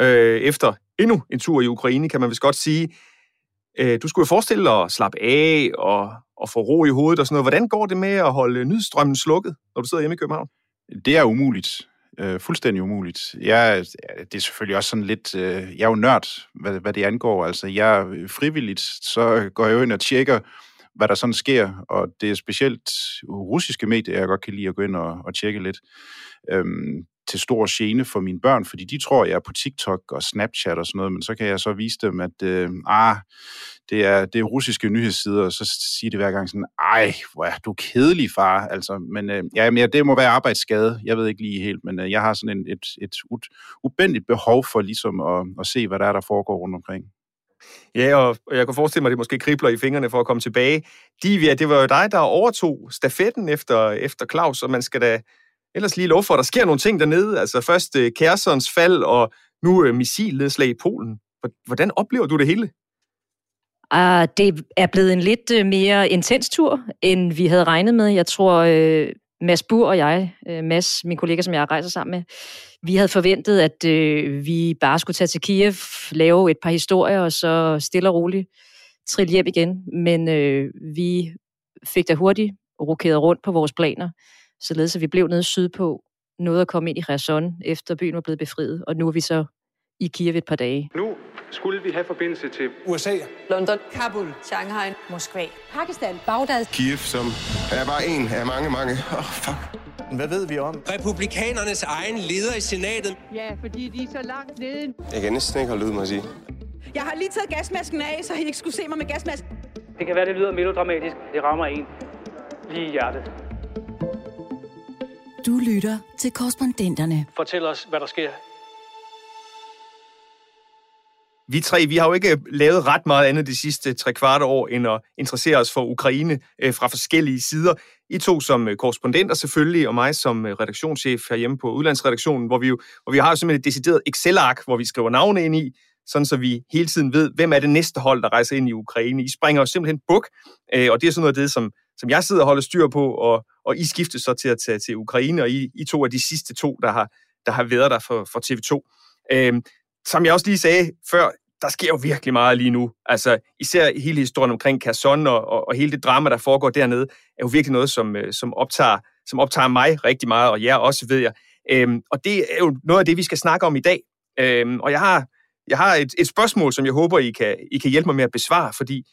øh, efter endnu en tur i Ukraine, kan man vist godt sige. Øh, du skulle jo forestille dig at slappe af og, og få ro i hovedet og sådan noget. Hvordan går det med at holde nyhedsstrømmen slukket, når du sidder hjemme i København? Det er umuligt. Øh, fuldstændig umuligt. Jeg, det er selvfølgelig også sådan lidt... Øh, jeg er jo nørd, hvad, hvad det angår. Altså, jeg frivilligt, så går jeg jo ind og tjekker, hvad der sådan sker, og det er specielt russiske medier, jeg godt kan lide at gå ind og, og tjekke lidt. Øhm, til stor gene for mine børn, fordi de tror, jeg er på TikTok og Snapchat og sådan noget, men så kan jeg så vise dem, at øh, ah, det, er, det er russiske nyhedssider, og så siger de hver gang sådan, ej, hvor er du kedelig, far. Altså, men øh, ja, men det må være arbejdsskade, jeg ved ikke lige helt, men øh, jeg har sådan en, et, et ubendigt behov for ligesom at, at se, hvad der er, der foregår rundt omkring. Ja, og jeg kan forestille mig, at det måske kribler i fingrene for at komme tilbage. Divya, det var jo dig, der overtog stafetten efter, efter Claus, og man skal da ellers lige lov for, at der sker nogle ting dernede. Altså først øh, Kærsons fald, og nu øh, missilnedslag i Polen. Hvordan oplever du det hele? Uh, det er blevet en lidt uh, mere intens tur, end vi havde regnet med. Jeg tror, uh, Mads Bur og jeg, uh, Mads, min kollega, som jeg rejser sammen med, vi havde forventet, at uh, vi bare skulle tage til Kiev, lave et par historier, og så stille og roligt trille hjem igen. Men uh, vi fik da hurtigt rokeret rundt på vores planer således at vi blev nede sydpå, nåede at komme ind i Kherson, efter byen var blevet befriet, og nu er vi så i Kiev et par dage. Nu skulle vi have forbindelse til USA, London, Kabul, Shanghai, Moskva, Pakistan, Bagdad, Kiev, som er bare en af mange, mange. Åh, oh, fuck. Hvad ved vi om? Republikanernes egen leder i senatet. Ja, fordi de er så langt nede. Jeg kan næsten ikke holde ud, må jeg sige. Jeg har lige taget gasmasken af, så I ikke skulle se mig med gasmasken. Det kan være, det lyder melodramatisk. Det rammer en lige i hjertet. Du lytter til korrespondenterne. Fortæl os, hvad der sker. Vi tre, vi har jo ikke lavet ret meget andet de sidste tre kvarte år, end at interessere os for Ukraine øh, fra forskellige sider. I to som øh, korrespondenter selvfølgelig, og mig som øh, redaktionschef herhjemme på udlandsredaktionen, hvor vi jo hvor vi har jo simpelthen et decideret Excel-ark, hvor vi skriver navne ind i, sådan så vi hele tiden ved, hvem er det næste hold, der rejser ind i Ukraine. I springer jo simpelthen buk, og det er sådan noget af det, som, som jeg sidder og holder styr på, og, og I skiftes så til at tage til Ukraine, og I, I to er de sidste to, der har, der har været der for, for TV2. Øhm, som jeg også lige sagde før, der sker jo virkelig meget lige nu. Altså, især hele historien omkring Kherson og, og, og hele det drama, der foregår dernede, er jo virkelig noget, som, øh, som, optager, som optager mig rigtig meget, og jer også, ved jeg. Øhm, og det er jo noget af det, vi skal snakke om i dag. Øhm, og jeg har, jeg har et, et spørgsmål, som jeg håber, I kan, I kan hjælpe mig med at besvare, fordi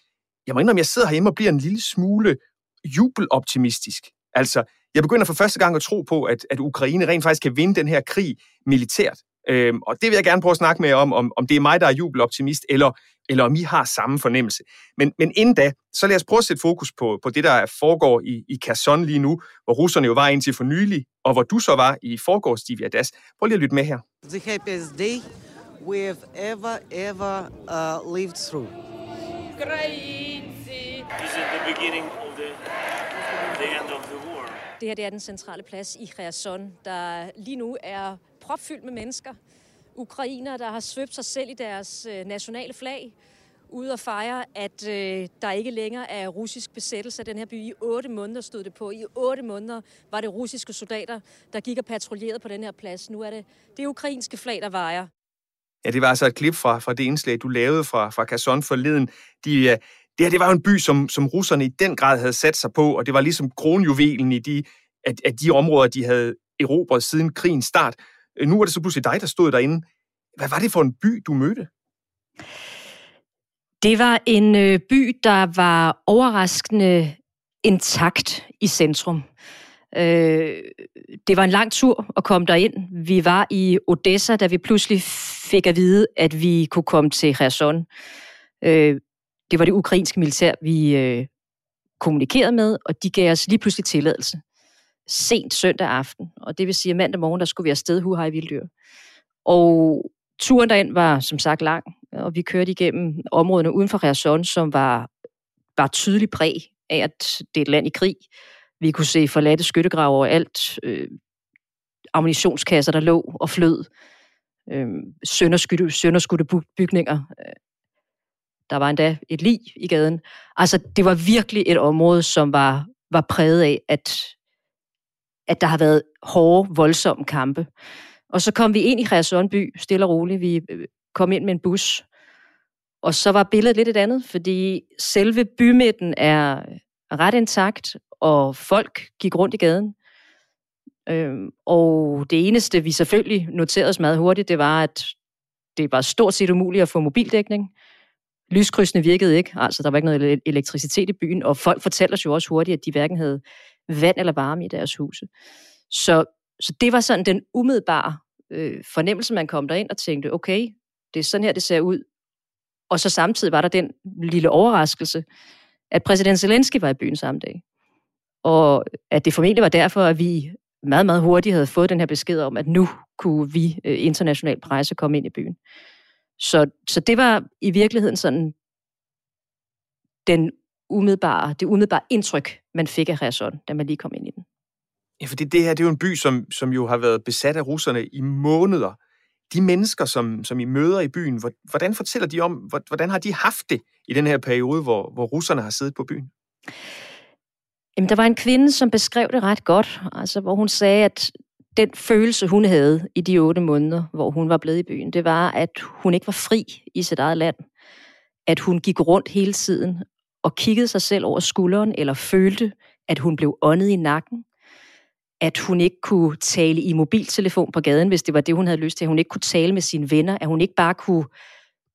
jeg må indrømme, at jeg sidder herhjemme og bliver en lille smule jubeloptimistisk. Altså, jeg begynder for første gang at tro på, at, at Ukraine rent faktisk kan vinde den her krig militært. Øhm, og det vil jeg gerne prøve at snakke med jer om, om, om det er mig, der er jubeloptimist, eller, eller om I har samme fornemmelse. Men, men inden da, så lad os prøve at sætte fokus på, på det, der foregår i, i Kherson lige nu, hvor russerne jo var indtil for nylig, og hvor du så var i forgårs, Stevie Adas. Prøv lige at lytte med her. The happiest day we have ever, ever uh, lived through. Ukrainci! This is the beginning of the the end of the war. Det her det er den centrale plads i Kherson, der lige nu er propfyldt med mennesker. Ukrainer, der har svøbt sig selv i deres øh, nationale flag, ude og fejre, at øh, der ikke længere er russisk besættelse af den her by. I otte måneder stod det på. I otte måneder var det russiske soldater, der gik og patruljerede på den her plads. Nu er det det ukrainske flag, der vejer. Ja, det var altså et klip fra, fra det indslag, du lavede fra, fra Kherson forleden. De, det her det var jo en by, som, som russerne i den grad havde sat sig på, og det var ligesom kronjuvelen i de, at, at de områder, de havde erobret siden krigens start. Øh, nu er det så pludselig dig, der stod derinde. Hvad var det for en by, du mødte? Det var en øh, by, der var overraskende intakt i centrum. Øh, det var en lang tur at komme derind. Vi var i Odessa, da vi pludselig fik at vide, at vi kunne komme til Kherson. Øh, det var det ukrainske militær, vi øh, kommunikerede med, og de gav os lige pludselig tilladelse. Sent søndag aften, og det vil sige, at mandag morgen, der skulle vi afsted Huhaj Vilddyr. Og turen derind var som sagt lang, og vi kørte igennem områderne uden for Kherson, som var, var tydelig præg af, at det er et land i krig. Vi kunne se forladte skyttegrave overalt, øh, ammunitionskasser, der lå og flød, øhm, øh, sønderskudte, sønderskudte bygninger. Der var endda et lig i gaden. Altså, det var virkelig et område, som var, var præget af, at, at der har været hårde, voldsomme kampe. Og så kom vi ind i Kherson by, stille og roligt. Vi øh, kom ind med en bus. Og så var billedet lidt et andet, fordi selve bymidten er ret intakt, og folk gik rundt i gaden. Øhm, og det eneste, vi selvfølgelig noterede os meget hurtigt, det var, at det var stort set umuligt at få mobildækning. Lyskrydsene virkede ikke, altså der var ikke noget elektricitet i byen, og folk fortæller os jo også hurtigt, at de hverken havde vand eller varme i deres huse. Så, så det var sådan den umiddelbare øh, fornemmelse, man kom derind og tænkte, okay, det er sådan her, det ser ud. Og så samtidig var der den lille overraskelse, at præsident Zelensky var i byen samme dag. Og at det formentlig var derfor, at vi meget, meget hurtigt havde fået den her besked om, at nu kunne vi øh, international presse komme ind i byen. Så, så det var i virkeligheden sådan den umiddelbare, det umiddelbare indtryk, man fik af Kherson, da man lige kom ind i den. Ja, fordi det her det er jo en by, som, som jo har været besat af russerne i måneder. De mennesker, som, som I møder i byen, hvordan fortæller de om, hvordan har de haft det i den her periode, hvor, hvor russerne har siddet på byen? Jamen, der var en kvinde, som beskrev det ret godt, altså, hvor hun sagde, at den følelse, hun havde i de otte måneder, hvor hun var blevet i byen, det var, at hun ikke var fri i sit eget land. At hun gik rundt hele tiden og kiggede sig selv over skulderen, eller følte, at hun blev åndet i nakken. At hun ikke kunne tale i mobiltelefon på gaden, hvis det var det, hun havde lyst til. At hun ikke kunne tale med sine venner. At hun ikke bare kunne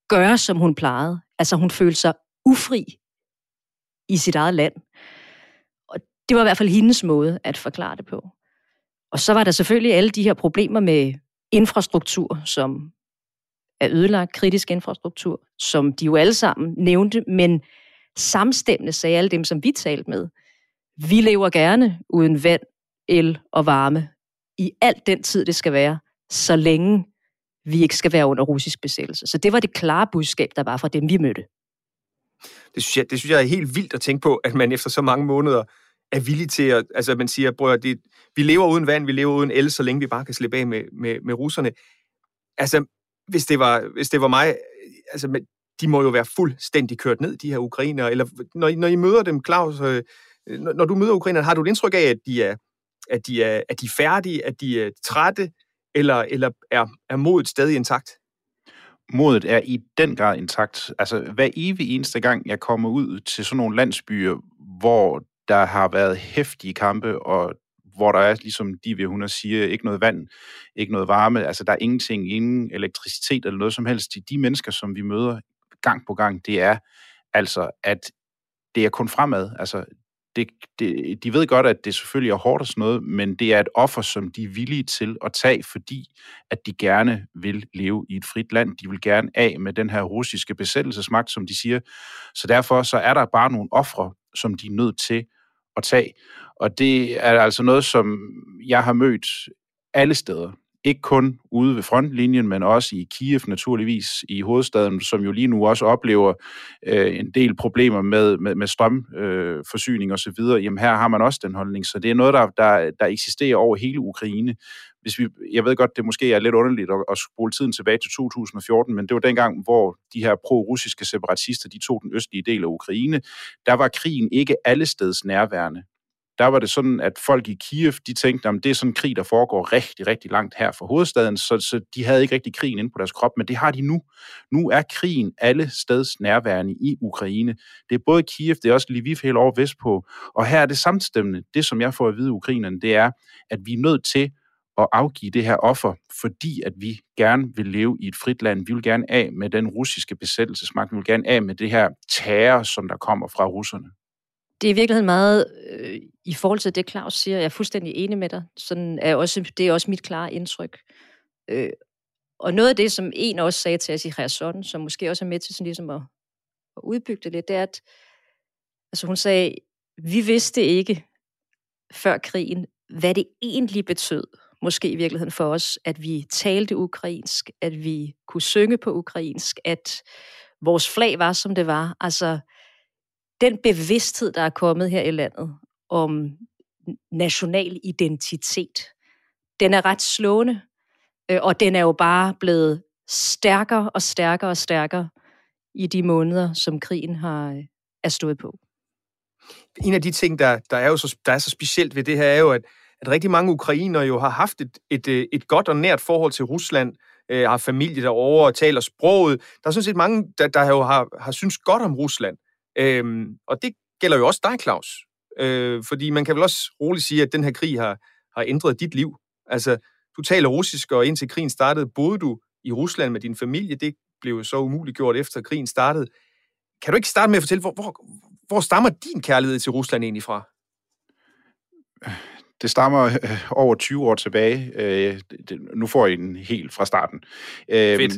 gøre, som hun plejede. Altså hun følte sig ufri i sit eget land. Og det var i hvert fald hendes måde at forklare det på. Og så var der selvfølgelig alle de her problemer med infrastruktur, som er ødelagt, kritisk infrastruktur, som de jo alle sammen nævnte, men samstemmende sagde alle dem, som vi talte med, vi lever gerne uden vand, el og varme i alt den tid, det skal være, så længe vi ikke skal være under russisk besættelse. Så det var det klare budskab, der var fra dem, vi mødte. Det synes jeg, det synes jeg er helt vildt at tænke på, at man efter så mange måneder er villig til at, altså man siger, bror, det, vi lever uden vand, vi lever uden el, så længe vi bare kan slippe af med, med, med russerne. Altså, hvis det var, hvis det var mig, altså, de må jo være fuldstændig kørt ned, de her ukrainer, eller når, når I møder dem, Claus, øh, når, når du møder ukrainer, har du et indtryk af, at de er, at de er, at de er færdige, at de er trætte, eller, eller er, er modet stadig intakt? Modet er i den grad intakt. Altså, hver evig eneste gang, jeg kommer ud til sådan nogle landsbyer, hvor der har været hæftige kampe, og hvor der er, ligesom de vil hun siger, ikke noget vand, ikke noget varme, altså der er ingenting, ingen elektricitet eller noget som helst. De, de mennesker, som vi møder gang på gang, det er altså, at det er kun fremad. Altså, det, det, de ved godt, at det selvfølgelig er hårdt og sådan noget, men det er et offer, som de er villige til at tage, fordi at de gerne vil leve i et frit land. De vil gerne af med den her russiske besættelsesmagt, som de siger. Så derfor så er der bare nogle ofre, som de er nødt til at tage. Og det er altså noget, som jeg har mødt alle steder. Ikke kun ude ved frontlinjen, men også i Kiev naturligvis, i hovedstaden, som jo lige nu også oplever øh, en del problemer med, med, med strømforsyning øh, osv. Jamen her har man også den holdning, så det er noget, der, der, der eksisterer over hele Ukraine. Hvis vi, jeg ved godt, det måske er lidt underligt at, at spole tiden tilbage til 2014, men det var dengang, hvor de her pro-russiske separatister, de tog den østlige del af Ukraine. Der var krigen ikke allesteds nærværende der var det sådan, at folk i Kiev, de tænkte, at det er sådan en krig, der foregår rigtig, rigtig langt her fra hovedstaden, så, så de havde ikke rigtig krigen inde på deres krop, men det har de nu. Nu er krigen alle steds nærværende i Ukraine. Det er både Kiev, det er også Lviv helt over vestpå, og her er det samstemmende. Det, som jeg får at vide ukrainerne, det er, at vi er nødt til at afgive det her offer, fordi at vi gerne vil leve i et frit land. Vi vil gerne af med den russiske besættelsesmagt. Vi vil gerne af med det her terror, som der kommer fra russerne. Det er i virkeligheden meget, øh, i forhold til det, Claus siger, jeg er fuldstændig enig med dig. Sådan er også, det er også mit klare indtryk. Øh, og noget af det, som en også sagde til os i Kherson, som måske også er med til sådan ligesom at, at udbygge det lidt, det er, at altså hun sagde, vi vidste ikke før krigen, hvad det egentlig betød, måske i virkeligheden for os, at vi talte ukrainsk, at vi kunne synge på ukrainsk, at vores flag var, som det var. Altså, den bevidsthed, der er kommet her i landet om national identitet, den er ret slående, øh, og den er jo bare blevet stærkere og stærkere og stærkere i de måneder, som krigen har øh, er stået på. En af de ting, der, der, er jo så, der er så specielt ved det her, er jo, at, at rigtig mange ukrainere jo har haft et, et, øh, et godt og nært forhold til Rusland, øh, har familie derovre og taler sproget. Der er sådan set mange, der, der jo har, har synes godt om Rusland. Øhm, og det gælder jo også dig, Claus. Øh, fordi man kan vel også roligt sige, at den her krig har, har ændret dit liv. Altså, du taler russisk, og indtil krigen startede, boede du i Rusland med din familie. Det blev jo så umuligt gjort efter krigen startede. Kan du ikke starte med at fortælle, hvor, hvor, hvor stammer din kærlighed til Rusland egentlig fra? Øh, det stammer øh, over 20 år tilbage. Øh, nu får I den helt fra starten. Øh, Fedt.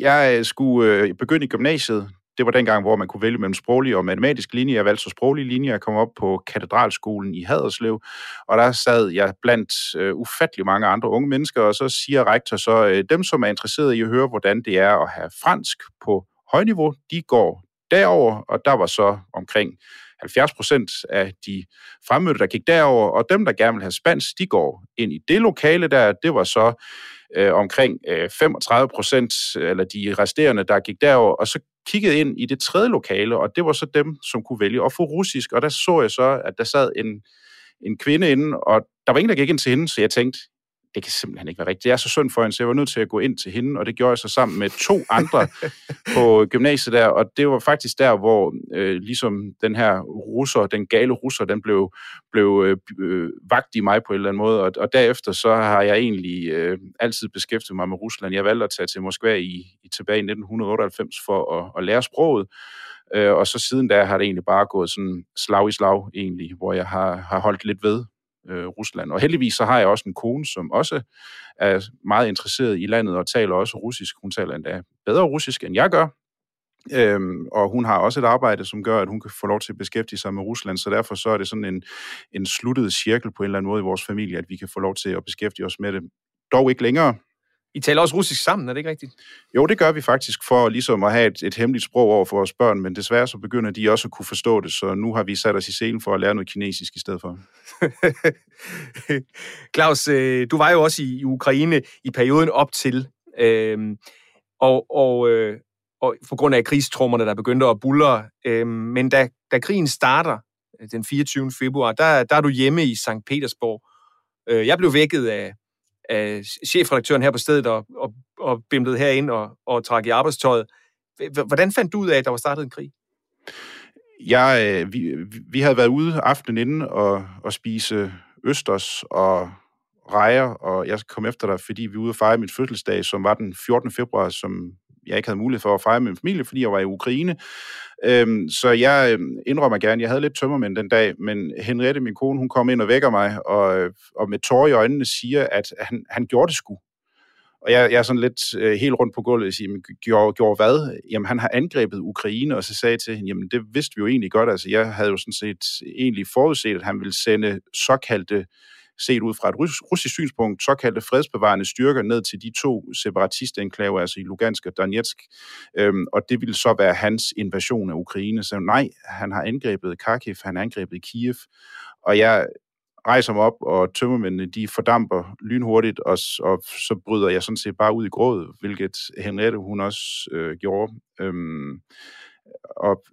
Jeg skulle begynde i gymnasiet det var dengang, hvor man kunne vælge mellem sproglig og matematisk linje. Jeg valgte så sproglig linje. Jeg kom op på katedralskolen i Haderslev, og der sad jeg blandt øh, ufattelig mange andre unge mennesker, og så siger rektor så, øh, dem som er interesseret i at høre, hvordan det er at have fransk på højniveau, de går derover, og der var så omkring 70 procent af de fremmødte, der gik derover, og dem, der gerne vil have spansk, de går ind i det lokale der. Det var så øh, omkring øh, 35 procent, eller de resterende, der gik derover, og så kiggede ind i det tredje lokale, og det var så dem, som kunne vælge at få russisk, og der så jeg så, at der sad en, en kvinde inde, og der var ingen, der gik ind til hende, så jeg tænkte, det kan simpelthen ikke være rigtigt. Det er så synd for hende, så jeg var nødt til at gå ind til hende, og det gjorde jeg så sammen med to andre på gymnasiet der, og det var faktisk der, hvor øh, ligesom den her russer, den gale russer, den blev, blev øh, øh, vagt i mig på en eller anden måde, og, og derefter så har jeg egentlig øh, altid beskæftiget mig med Rusland. Jeg valgte at tage til Moskva i, i tilbage i 1998 for at, at lære sproget, øh, og så siden da har det egentlig bare gået sådan slag i slag egentlig, hvor jeg har, har holdt lidt ved øh, Rusland. Og heldigvis så har jeg også en kone, som også er meget interesseret i landet og taler også russisk. Hun taler endda bedre russisk, end jeg gør. Øhm, og hun har også et arbejde, som gør, at hun kan få lov til at beskæftige sig med Rusland, så derfor så er det sådan en, en sluttet cirkel på en eller anden måde i vores familie, at vi kan få lov til at beskæftige os med det. Dog ikke længere, i taler også russisk sammen, er det ikke rigtigt? Jo, det gør vi faktisk for ligesom at have et, et hemmeligt sprog over for vores børn, men desværre så begynder de også at kunne forstå det, så nu har vi sat os i scenen for at lære noget kinesisk i stedet for. Claus, øh, du var jo også i Ukraine i perioden op til, øhm, og, og, øh, og på grund af krigstrummerne, der begyndte at bulle. Øhm, men da, da krigen starter øh, den 24. februar, der, der er du hjemme i St. Petersborg. Jeg blev vækket af, af chefredaktøren her på stedet og, og, og bimlede herind og, og trak i arbejdstøjet. Hvordan fandt du ud af, at der var startet en krig? Jeg, øh, vi, vi havde været ude aftenen inden og, og spise østers og rejer, og jeg kom efter dig, fordi vi var ude og fejre min fødselsdag, som var den 14. februar, som jeg ikke havde mulighed for at fejre med min familie, fordi jeg var i Ukraine. Øhm, så jeg øhm, indrømmer gerne, jeg havde lidt tømmermænd den dag, men Henriette, min kone, hun kom ind og vækker mig, og, øh, og med tårer i øjnene siger, at han, han gjorde det sgu. Og jeg, jeg er sådan lidt øh, helt rundt på gulvet og siger, men gjorde, gjorde hvad? Jamen, han har angrebet Ukraine, og så sagde jeg til hende, jamen, det vidste vi jo egentlig godt. Altså, jeg havde jo sådan set egentlig forudset, at han ville sende såkaldte set ud fra et russisk synspunkt, såkaldte fredsbevarende styrker ned til de to separatistenklaver, altså i Lugansk og Donetsk, øhm, og det ville så være hans invasion af Ukraine. Så nej, han har angrebet Kharkiv, han har angrebet Kiev, og jeg rejser mig op, og tømmermændene, de fordamper lynhurtigt, og, og så bryder jeg sådan set bare ud i grådet, hvilket Henriette, hun også øh, gjorde. Øhm, og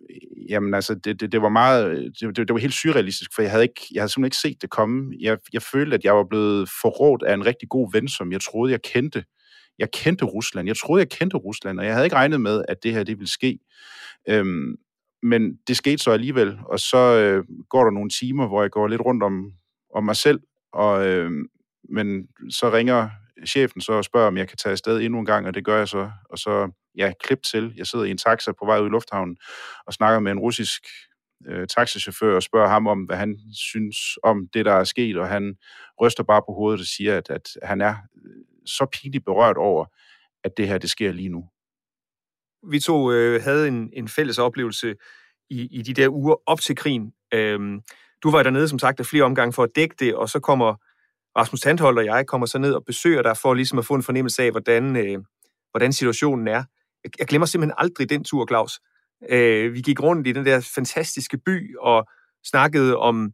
jamen altså, det, det, det var meget, det, det, var helt surrealistisk, for jeg havde, ikke, jeg havde simpelthen ikke set det komme. Jeg, jeg følte, at jeg var blevet forrådt af en rigtig god ven, som jeg troede, jeg kendte. Jeg kendte Rusland. Jeg troede, jeg kendte Rusland, og jeg havde ikke regnet med, at det her, det ville ske. Øhm, men det skete så alligevel, og så øh, går der nogle timer, hvor jeg går lidt rundt om, om mig selv, og, øh, men så ringer chefen så og spørger, om jeg kan tage afsted endnu en gang, og det gør jeg så. Og så, ja, klip til. Jeg sidder i en taxa på vej ud i lufthavnen og snakker med en russisk øh, taxichauffør og spørger ham om, hvad han synes om det, der er sket, og han ryster bare på hovedet og siger, at, at han er øh, så pinligt berørt over, at det her, det sker lige nu. Vi to øh, havde en, en fælles oplevelse i, i de der uger op til krigen. Øhm, du var dernede, som sagt, af flere omgange for at dække det, og så kommer Rasmus Tandhold og jeg kommer så ned og besøger dig for ligesom at få en fornemmelse af, hvordan, øh, hvordan situationen er. Jeg, glemmer simpelthen aldrig den tur, Claus. Øh, vi gik rundt i den der fantastiske by og snakkede om,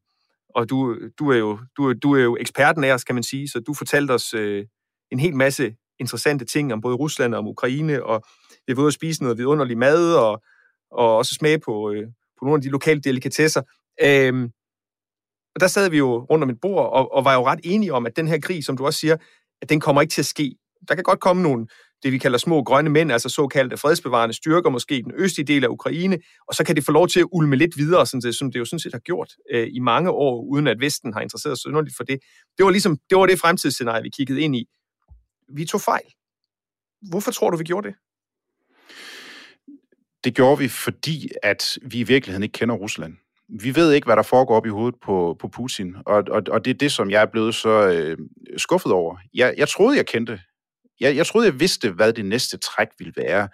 og du, du, er, jo, du, du er jo eksperten af os, kan man sige, så du fortalte os øh, en hel masse interessante ting om både Rusland og om Ukraine, og vi var ude at spise noget vidunderlig mad, og, og også smage på, øh, på nogle af de lokale delikatesser. Øh, og der sad vi jo rundt om et bord, og, og var jo ret enige om, at den her krig, som du også siger, at den kommer ikke til at ske. Der kan godt komme nogle, det vi kalder små grønne mænd, altså såkaldte fredsbevarende styrker, måske i den østlige del af Ukraine, og så kan det få lov til at ulme lidt videre, sådan det, som det jo sådan set har gjort øh, i mange år, uden at Vesten har interesseret sig underligt for det. Det var ligesom, det var det fremtidsscenarie, vi kiggede ind i. Vi tog fejl. Hvorfor tror du, vi gjorde det? Det gjorde vi, fordi at vi i virkeligheden ikke kender Rusland vi ved ikke, hvad der foregår op i hovedet på, på Putin, og, og, og det er det, som jeg er blevet så øh, skuffet over. Jeg, jeg troede, jeg kendte. Jeg, jeg troede, jeg vidste, hvad det næste træk ville være.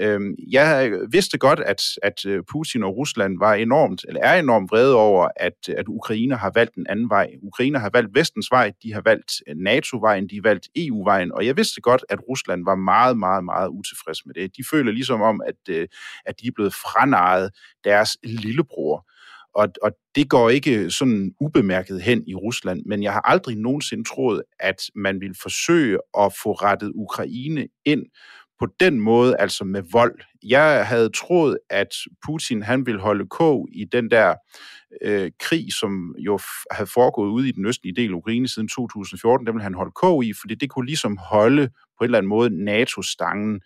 Øhm, jeg vidste godt, at, at øh, Putin og Rusland var enormt, eller er enormt vrede over, at, at Ukraine har valgt en anden vej. Ukraine har valgt vestens vej, de har valgt øh, NATO-vejen, de har valgt EU-vejen, og jeg vidste godt, at Rusland var meget, meget, meget utilfreds med det. De føler ligesom om, at, øh, at de er blevet franaret deres lillebror. Og, og det går ikke sådan ubemærket hen i Rusland, men jeg har aldrig nogensinde troet, at man ville forsøge at få rettet Ukraine ind på den måde, altså med vold. Jeg havde troet, at Putin han ville holde kog i den der øh, krig, som jo havde foregået ude i den østlige del af Ukraine siden 2014. Den ville han holde kog i, fordi det kunne ligesom holde på en eller anden måde NATO-stangen.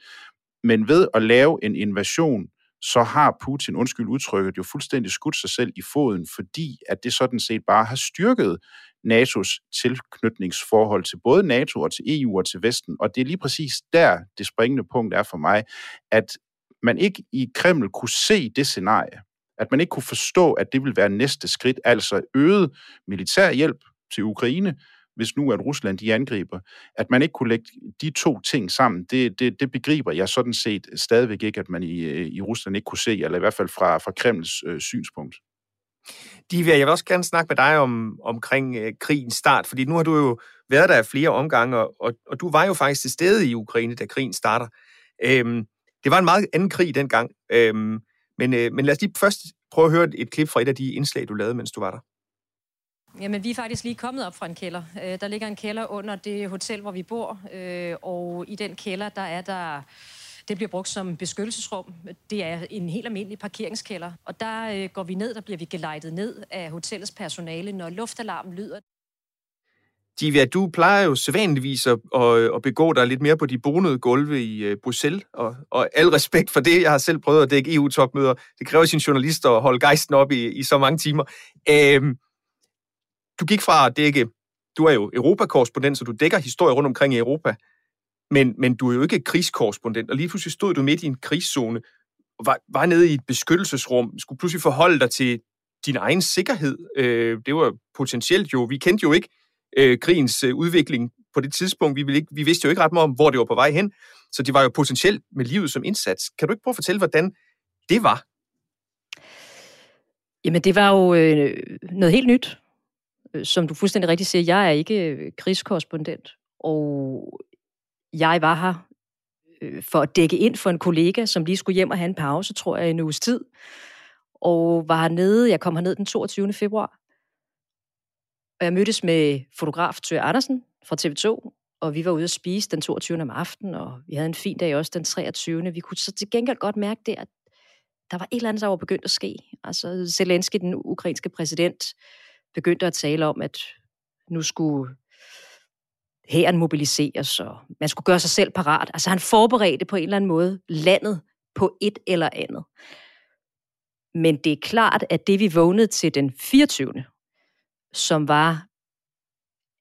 Men ved at lave en invasion så har Putin, undskyld udtrykket, jo fuldstændig skudt sig selv i foden, fordi at det sådan set bare har styrket NATO's tilknytningsforhold til både NATO og til EU og til Vesten. Og det er lige præcis der, det springende punkt er for mig, at man ikke i Kreml kunne se det scenarie, at man ikke kunne forstå, at det vil være næste skridt, altså øget militær hjælp til Ukraine, hvis nu at Rusland de angriber, at man ikke kunne lægge de to ting sammen, det, det, det begriber jeg sådan set stadigvæk ikke, at man i, øh, i Rusland ikke kunne se, eller i hvert fald fra, fra Kremls øh, synspunkt. Divya, jeg vil også gerne snakke med dig om, omkring øh, krigens start, fordi nu har du jo været der flere omgange, og, og, og du var jo faktisk til stede i Ukraine, da krigen starter. Øhm, det var en meget anden krig dengang, øhm, men, øh, men lad os lige først prøve at høre et, klip fra et af de indslag, du lavede, mens du var der. Jamen, vi er faktisk lige kommet op fra en kælder. Øh, der ligger en kælder under det hotel, hvor vi bor, øh, og i den kælder, der er der... Det bliver brugt som beskyttelsesrum. Det er en helt almindelig parkeringskælder. Og der øh, går vi ned, der bliver vi gelejtet ned af hotellets personale, når luftalarmen lyder. Divya, du plejer jo sædvanligvis at, at, begå dig lidt mere på de bonede gulve i øh, Bruxelles, og, og al respekt for det. Jeg har selv prøvet at dække EU-topmøder. Det kræver sin journalister at holde gejsten op i, i så mange timer. Øhm, du gik fra at dække, du er jo Europakorrespondent, så du dækker historie rundt omkring i Europa, men, men du er jo ikke krigskorrespondent, og lige pludselig stod du midt i en krigszone, var, var nede i et beskyttelsesrum, skulle pludselig forholde dig til din egen sikkerhed. Øh, det var potentielt jo, vi kendte jo ikke øh, krigens øh, udvikling på det tidspunkt. Vi, ville ikke, vi vidste jo ikke ret meget om, hvor det var på vej hen, så det var jo potentielt med livet som indsats. Kan du ikke prøve at fortælle, hvordan det var? Jamen, det var jo øh, noget helt nyt. Øh, som du fuldstændig rigtigt siger, jeg er ikke øh, krigskorrespondent, og jeg var her øh, for at dække ind for en kollega, som lige skulle hjem og have en pause, tror jeg, en uges tid. Og var hernede, jeg kom herned den 22. februar, og jeg mødtes med fotograf Tør Andersen fra TV2, og vi var ude at spise den 22. om aftenen, og vi havde en fin dag også den 23. Vi kunne så til gengæld godt mærke det, at der var et eller andet, der var begyndt at ske. Altså Zelensky, den ukrainske præsident, begyndte at tale om, at nu skulle hæren mobiliseres, og man skulle gøre sig selv parat. Altså han forberedte på en eller anden måde landet på et eller andet. Men det er klart, at det vi vågnede til den 24. som var,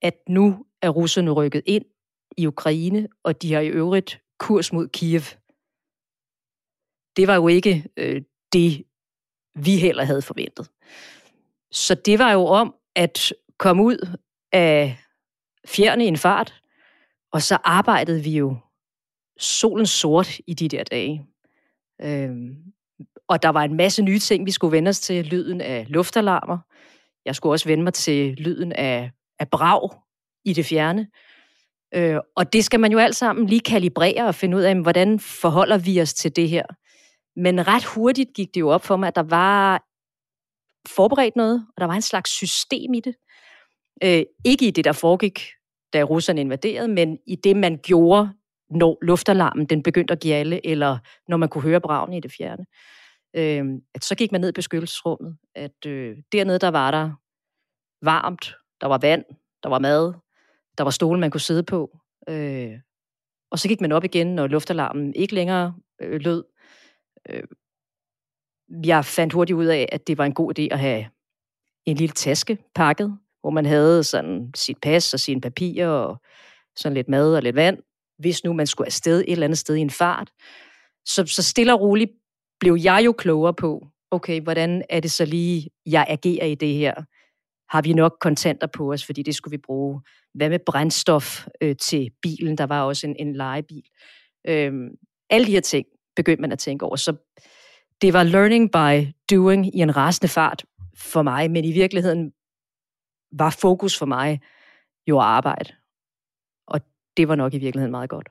at nu er russerne rykket ind i Ukraine, og de har i øvrigt kurs mod Kiev. Det var jo ikke øh, det, vi heller havde forventet. Så det var jo om at komme ud af fjerne i en fart, og så arbejdede vi jo solen sort i de der dage. Øhm, og der var en masse nye ting, vi skulle vende os til. Lyden af luftalarmer. Jeg skulle også vende mig til lyden af, af brag i det fjerne. Øh, og det skal man jo alt sammen lige kalibrere og finde ud af, hvordan forholder vi os til det her. Men ret hurtigt gik det jo op for mig, at der var forberedt noget, og der var en slags system i det. Øh, ikke i det, der foregik, da russerne invaderede, men i det, man gjorde, når luftalarmen den begyndte at give alle, eller når man kunne høre bragen i det fjerne. Øh, at så gik man ned i beskyttelsesrummet, at øh, dernede der var der varmt, der var vand, der var mad, der var stole, man kunne sidde på. Øh, og så gik man op igen, når luftalarmen ikke længere øh, lød. Øh, jeg fandt hurtigt ud af, at det var en god idé at have en lille taske pakket, hvor man havde sådan sit pas og sine papirer og sådan lidt mad og lidt vand, hvis nu man skulle afsted et eller andet sted i en fart. Så, så stille og roligt blev jeg jo klogere på, okay, hvordan er det så lige, jeg agerer i det her? Har vi nok kontanter på os, fordi det skulle vi bruge? Hvad med brændstof øh, til bilen? Der var også en, en legebil. Øhm, alle de her ting begyndte man at tænke over. Så det var learning by doing i en rasende fart for mig, men i virkeligheden var fokus for mig jo at arbejde. Og det var nok i virkeligheden meget godt.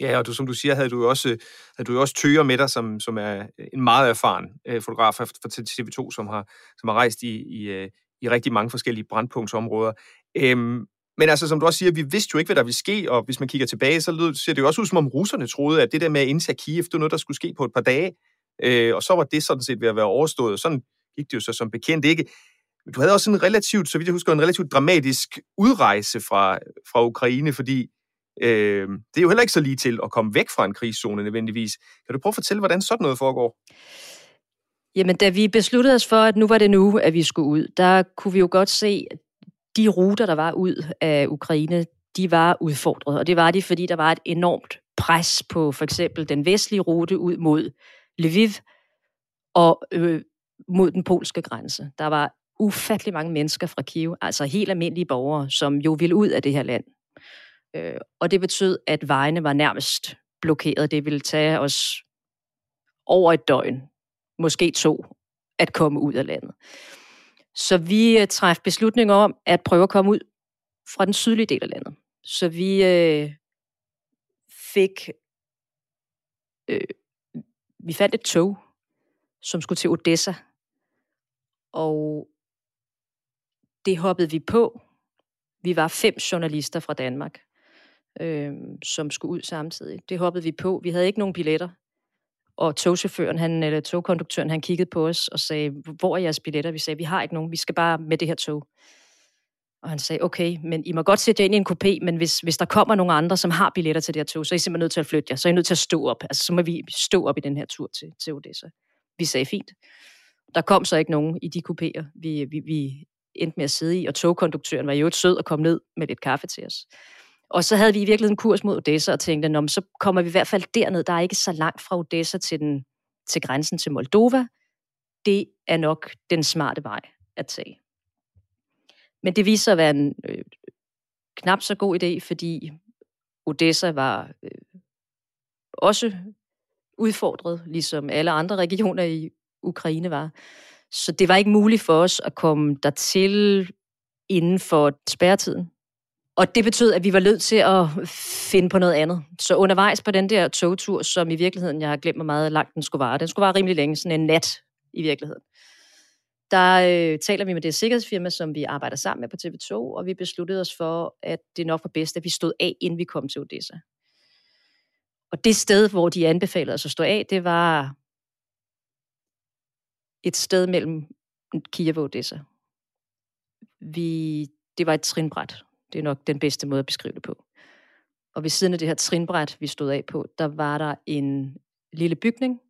Ja, og du, som du siger, havde du jo også, havde du jo også Tøger med dig, som, som er en meget erfaren øh, fotograf fra TV2, som har, som har rejst i, i, øh, i rigtig mange forskellige brandpunktsområder. Øhm, men altså, som du også siger, vi vidste jo ikke, hvad der ville ske, og hvis man kigger tilbage, så ser det jo også ud, som om russerne troede, at det der med at indtage Kiev, det var noget, der skulle ske på et par dage, øh, og så var det sådan set ved at være overstået. Sådan gik det jo så som bekendt ikke. Men du havde også en relativt, så vidt jeg husker, en relativt dramatisk udrejse fra, fra Ukraine, fordi øh, det er jo heller ikke så lige til at komme væk fra en krigszone nødvendigvis. Kan du prøve at fortælle, hvordan sådan noget foregår? Jamen, da vi besluttede os for, at nu var det nu, at vi skulle ud, der kunne vi jo godt se, at de ruter, der var ud af Ukraine, de var udfordret. Og det var de, fordi der var et enormt pres på for eksempel den vestlige rute ud mod Lviv og øh, mod den polske grænse. Der var ufattelig mange mennesker fra Kiev, altså helt almindelige borgere, som jo ville ud af det her land. Øh, og det betød, at vejene var nærmest blokeret. Det ville tage os over et døgn, måske to, at komme ud af landet. Så vi øh, træffede beslutning om at prøve at komme ud fra den sydlige del af landet. Så vi øh, fik øh, vi fandt et tog, som skulle til Odessa, og det hoppede vi på. Vi var fem journalister fra Danmark, øh, som skulle ud samtidig. Det hoppede vi på. Vi havde ikke nogen billetter. Og togchaufføren, han, eller togkonduktøren, han kiggede på os og sagde, hvor er jeres billetter? Vi sagde, vi har ikke nogen, vi skal bare med det her tog. Og han sagde, okay, men I må godt sætte jer ind i en kopé, men hvis, hvis der kommer nogle andre, som har billetter til det her tog, så er I simpelthen nødt til at flytte jer. Så er I nødt til at stå op. Altså, så må vi stå op i den her tur til, til Odessa. Vi sagde, fint. Der kom så ikke nogen i de kopéer, vi, vi, vi endte med at sidde i, og togkonduktøren var jo et sød og kom ned med lidt kaffe til os. Og så havde vi i virkeligheden kurs mod Odessa og tænkte, Nå, så kommer vi i hvert fald derned. Der er ikke så langt fra Odessa til, den, til grænsen til Moldova. Det er nok den smarte vej at tage. Men det viser at være en øh, knap så god idé, fordi Odessa var øh, også udfordret, ligesom alle andre regioner i Ukraine var. Så det var ikke muligt for os at komme dertil inden for spærretiden. Og det betød, at vi var nødt til at finde på noget andet. Så undervejs på den der togtur, som i virkeligheden, jeg har glemt hvor meget langt den skulle vare, den skulle vare rimelig længe, sådan en nat i virkeligheden der øh, taler vi med det sikkerhedsfirma, som vi arbejder sammen med på TV2, og vi besluttede os for, at det nok var bedst, at vi stod af, inden vi kom til Odessa. Og det sted, hvor de anbefalede os at stå af, det var et sted mellem Kiev og Odessa. Vi, det var et trinbræt. Det er nok den bedste måde at beskrive det på. Og ved siden af det her trinbræt, vi stod af på, der var der en lille bygning,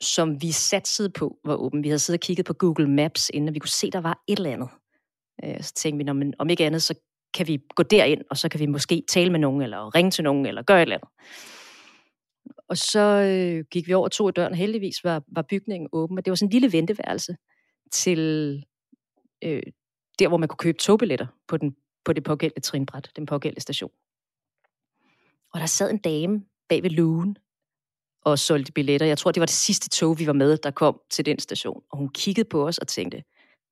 som vi satsede på var åben. Vi havde siddet og kigget på Google Maps, inden vi kunne se, der var et eller andet. Øh, så tænkte vi, men om ikke andet, så kan vi gå derind, og så kan vi måske tale med nogen, eller ringe til nogen, eller gøre et eller andet. Og så øh, gik vi over to døren, og heldigvis var, var bygningen åben, og det var sådan en lille venteværelse til øh, der, hvor man kunne købe togbilletter på, den, på det pågældende trinbræt, den pågældende station. Og der sad en dame bag ved lugen og solgte billetter. Jeg tror, det var det sidste tog, vi var med, der kom til den station. Og hun kiggede på os og tænkte,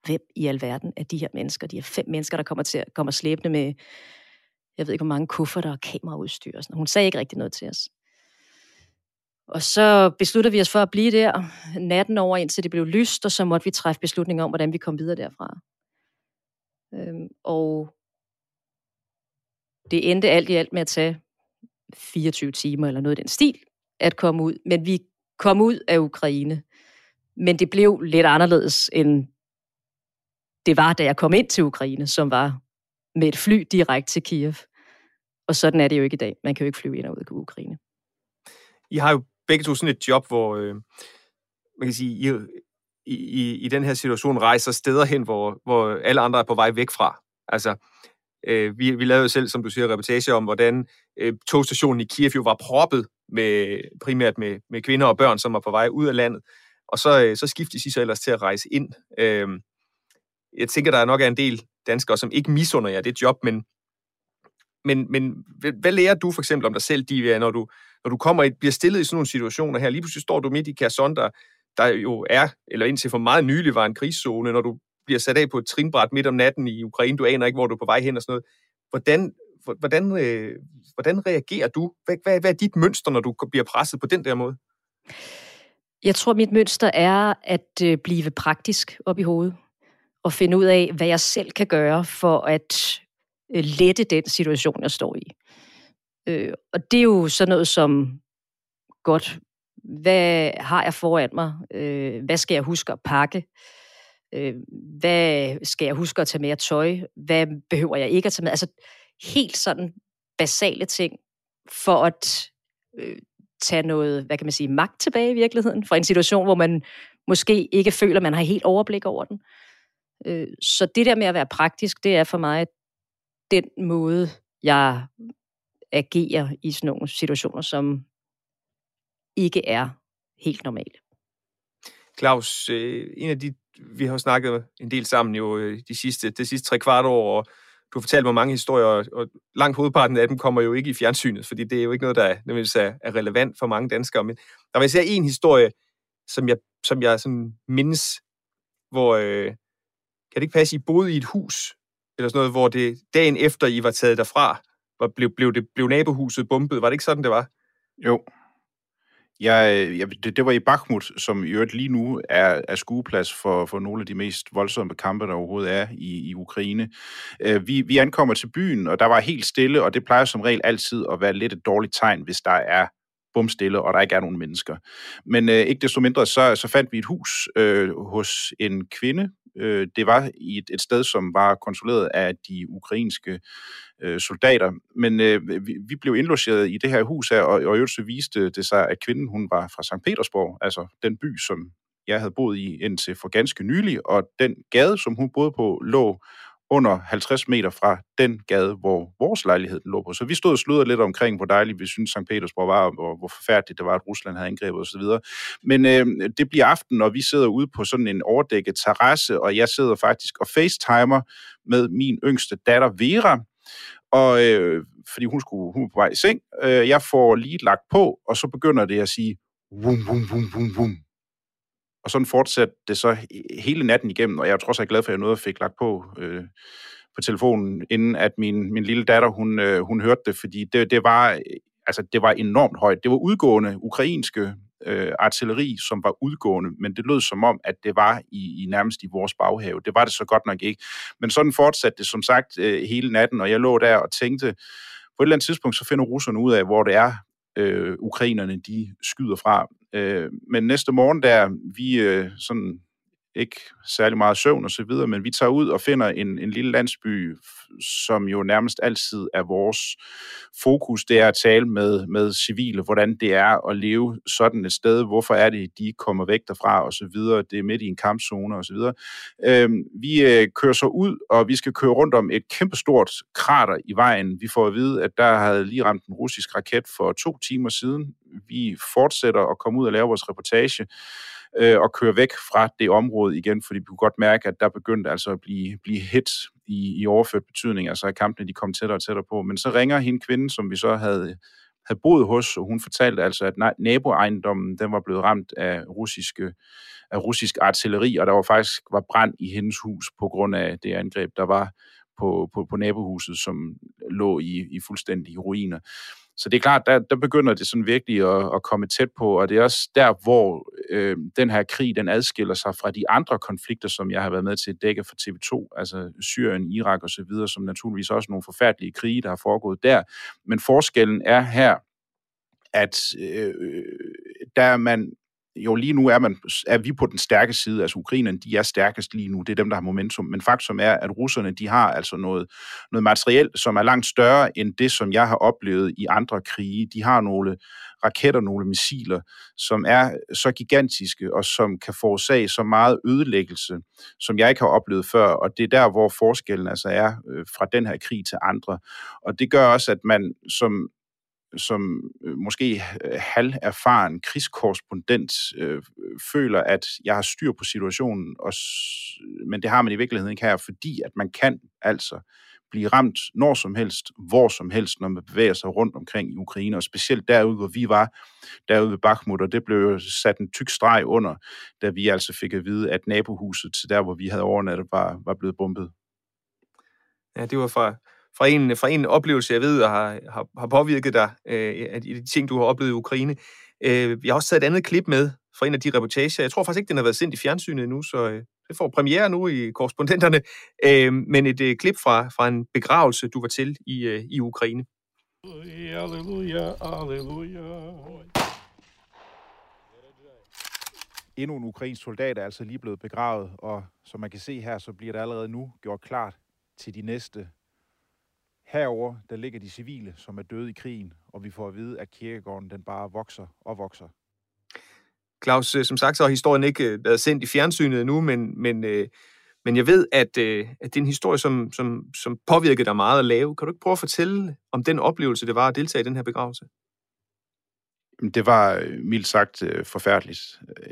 hvem i alverden er de her mennesker? De her fem mennesker, der kommer til at kommer slæbende med, jeg ved ikke, hvor mange kufferter og kameraudstyr. Og sådan. Hun sagde ikke rigtig noget til os. Og så besluttede vi os for at blive der natten over, indtil det blev lyst, og så måtte vi træffe beslutning om, hvordan vi kom videre derfra. Øhm, og det endte alt i alt med at tage 24 timer eller noget i den stil at komme ud. Men vi kom ud af Ukraine. Men det blev lidt anderledes, end det var, da jeg kom ind til Ukraine, som var med et fly direkte til Kiev. Og sådan er det jo ikke i dag. Man kan jo ikke flyve ind og ud af Ukraine. I har jo begge to sådan et job, hvor øh, man kan sige, I, i, i den her situation rejser steder hen, hvor, hvor alle andre er på vej væk fra. Altså, øh, vi, vi lavede jo selv, som du siger, reportage om, hvordan øh, togstationen i Kiev jo var proppet med, primært med, med kvinder og børn, som var på vej ud af landet. Og så, øh, så skiftes de så ellers til at rejse ind. Øh, jeg tænker, der er nok er en del danskere, som ikke misunder jer det job, men, men, men hvad lærer du for eksempel om dig selv, Divya, når du, når du kommer i, bliver stillet i sådan nogle situationer her? Lige pludselig står du midt i Kherson, der, der jo er, eller indtil for meget nylig var en krigszone, når du bliver sat af på et trinbræt midt om natten i Ukraine, du aner ikke, hvor du er på vej hen og sådan noget. Hvordan, hvordan, øh, hvordan reagerer du? Hvad, hvad, hvad er dit mønster, når du bliver presset på den der måde? Jeg tror, mit mønster er at øh, blive praktisk op i hovedet og finde ud af, hvad jeg selv kan gøre for at øh, lette den situation, jeg står i. Øh, og det er jo sådan noget som, godt, hvad har jeg foran mig? Øh, hvad skal jeg huske at pakke? Øh, hvad skal jeg huske at tage mere tøj? Hvad behøver jeg ikke at tage med? Altså helt sådan basale ting for at øh, tage noget, hvad kan man sige, magt tilbage i virkeligheden, fra en situation, hvor man måske ikke føler, man har helt overblik over den. Øh, så det der med at være praktisk, det er for mig den måde, jeg agerer i sådan nogle situationer, som ikke er helt normale. Claus, øh, en af de, vi har snakket en del sammen jo øh, de sidste, de sidste tre kvart år, og du har fortalt mig mange historier, og langt hovedparten af dem kommer jo ikke i fjernsynet, fordi det er jo ikke noget, der er, er relevant for mange danskere. Men der var især en historie, som jeg, som jeg sådan mindes, hvor, øh, kan det ikke passe, I boede i et hus, eller sådan noget, hvor det dagen efter, I var taget derfra, var, blev, blev, det, blev nabohuset bumpet. Var det ikke sådan, det var? Jo. Jeg, jeg, det, det var i Bakhmut, som i øvrigt lige nu er, er skueplads for, for nogle af de mest voldsomme kampe, der overhovedet er i, i Ukraine. Øh, vi, vi ankommer til byen, og der var helt stille, og det plejer som regel altid at være lidt et dårligt tegn, hvis der er bumstille, og der ikke er nogen mennesker. Men øh, ikke desto mindre, så, så fandt vi et hus øh, hos en kvinde. Øh, det var i et, et sted, som var kontrolleret af de ukrainske øh, soldater. Men øh, vi, vi blev indlogeret i det her hus her, og, og i så viste det sig, at kvinden hun var fra St. Petersborg, altså den by, som jeg havde boet i indtil for ganske nylig, og den gade, som hun boede på, lå under 50 meter fra den gade, hvor vores lejlighed lå på. Så vi stod og sludrede lidt omkring, hvor dejligt vi synes St. Petersborg var, og hvor forfærdeligt det var, at Rusland havde angrebet osv. Men øh, det bliver aften, og vi sidder ude på sådan en overdækket terrasse, og jeg sidder faktisk og facetimer med min yngste datter Vera, og øh, fordi hun, skulle, hun var på vej i seng. Øh, jeg får lige lagt på, og så begynder det at sige, vum, vum, vum, vum, vum. Og sådan fortsatte det så hele natten igennem, og jeg er trods alt glad for, at jeg nåede at fik lagt på øh, på telefonen, inden at min, min lille datter, hun, øh, hun hørte det, fordi det, det var øh, altså det var enormt højt. Det var udgående ukrainske øh, artilleri, som var udgående, men det lød som om, at det var i, i nærmest i vores baghave. Det var det så godt nok ikke. Men sådan fortsatte det som sagt øh, hele natten, og jeg lå der og tænkte, på et eller andet tidspunkt, så finder russerne ud af, hvor det er, øh, ukrainerne de skyder fra. Øh, men næste morgen der, vi øh, sådan ikke særlig meget søvn og så videre, men vi tager ud og finder en, en lille landsby, som jo nærmest altid er vores fokus, det er at tale med, med civile, hvordan det er at leve sådan et sted, hvorfor er det, de kommer væk derfra og så videre, det er midt i en kampzone og så videre. Øhm, vi øh, kører så ud, og vi skal køre rundt om et kæmpestort krater i vejen. Vi får at vide, at der havde lige ramt en russisk raket for to timer siden. Vi fortsætter at komme ud og lave vores reportage øh, og køre væk fra det område igen, fordi vi kunne godt mærke, at der begyndte altså at blive, blive hit i, i overført betydning, altså at kampene de kom tættere og tættere på. Men så ringer hende kvinde, som vi så havde, havde boet hos, og hun fortalte altså, at naboejendommen den var blevet ramt af russiske af russisk artilleri, og der var faktisk var brand i hendes hus på grund af det angreb, der var på, på, på nabohuset, som lå i, i fuldstændige ruiner. Så det er klart, der, der begynder det sådan virkelig at, at komme tæt på, og det er også der, hvor øh, den her krig, den adskiller sig fra de andre konflikter, som jeg har været med til at dække for TV2, altså Syrien, Irak og så videre, som naturligvis også nogle forfærdelige krige, der har foregået der. Men forskellen er her, at øh, øh der er man jo lige nu er, man, er vi på den stærke side, altså ukrainerne, de er stærkest lige nu, det er dem, der har momentum, men faktum er, at russerne, de har altså noget, noget materiel, som er langt større end det, som jeg har oplevet i andre krige. De har nogle raketter, nogle missiler, som er så gigantiske, og som kan forårsage så meget ødelæggelse, som jeg ikke har oplevet før, og det er der, hvor forskellen altså er øh, fra den her krig til andre. Og det gør også, at man som som øh, måske øh, halv erfaren krigskorrespondent øh, føler, at jeg har styr på situationen, og, men det har man i virkeligheden ikke her, fordi at man kan altså blive ramt når som helst, hvor som helst, når man bevæger sig rundt omkring i Ukraine, og specielt derude, hvor vi var, derude ved Bakhmut, og det blev jo sat en tyk streg under, da vi altså fik at vide, at nabohuset til der, hvor vi havde overnattet, var, var blevet bombet. Ja, det var fra, fra en, fra en oplevelse, jeg ved, har, har, har påvirket dig, øh, af de ting, du har oplevet i Ukraine. Øh, jeg har også taget et andet klip med fra en af de reportager. Jeg tror faktisk ikke, den har været sendt i fjernsynet endnu, så øh, det får premiere nu i korrespondenterne. Øh, men et øh, klip fra, fra en begravelse, du var til i, øh, i Ukraine. Halleluja, halleluja. Endnu en ukrainsk soldat er altså lige blevet begravet, og som man kan se her, så bliver det allerede nu gjort klart til de næste Herover der ligger de civile, som er døde i krigen, og vi får at vide, at kirkegården den bare vokser og vokser. Claus, øh, som sagt, så har historien ikke øh, været sendt i fjernsynet endnu, men, men, øh, men jeg ved, at, at det er en historie, som, som, som påvirkede dig meget at lave. Kan du ikke prøve at fortælle om den oplevelse, det var at deltage i den her begravelse? Det var øh, mildt sagt øh, forfærdeligt.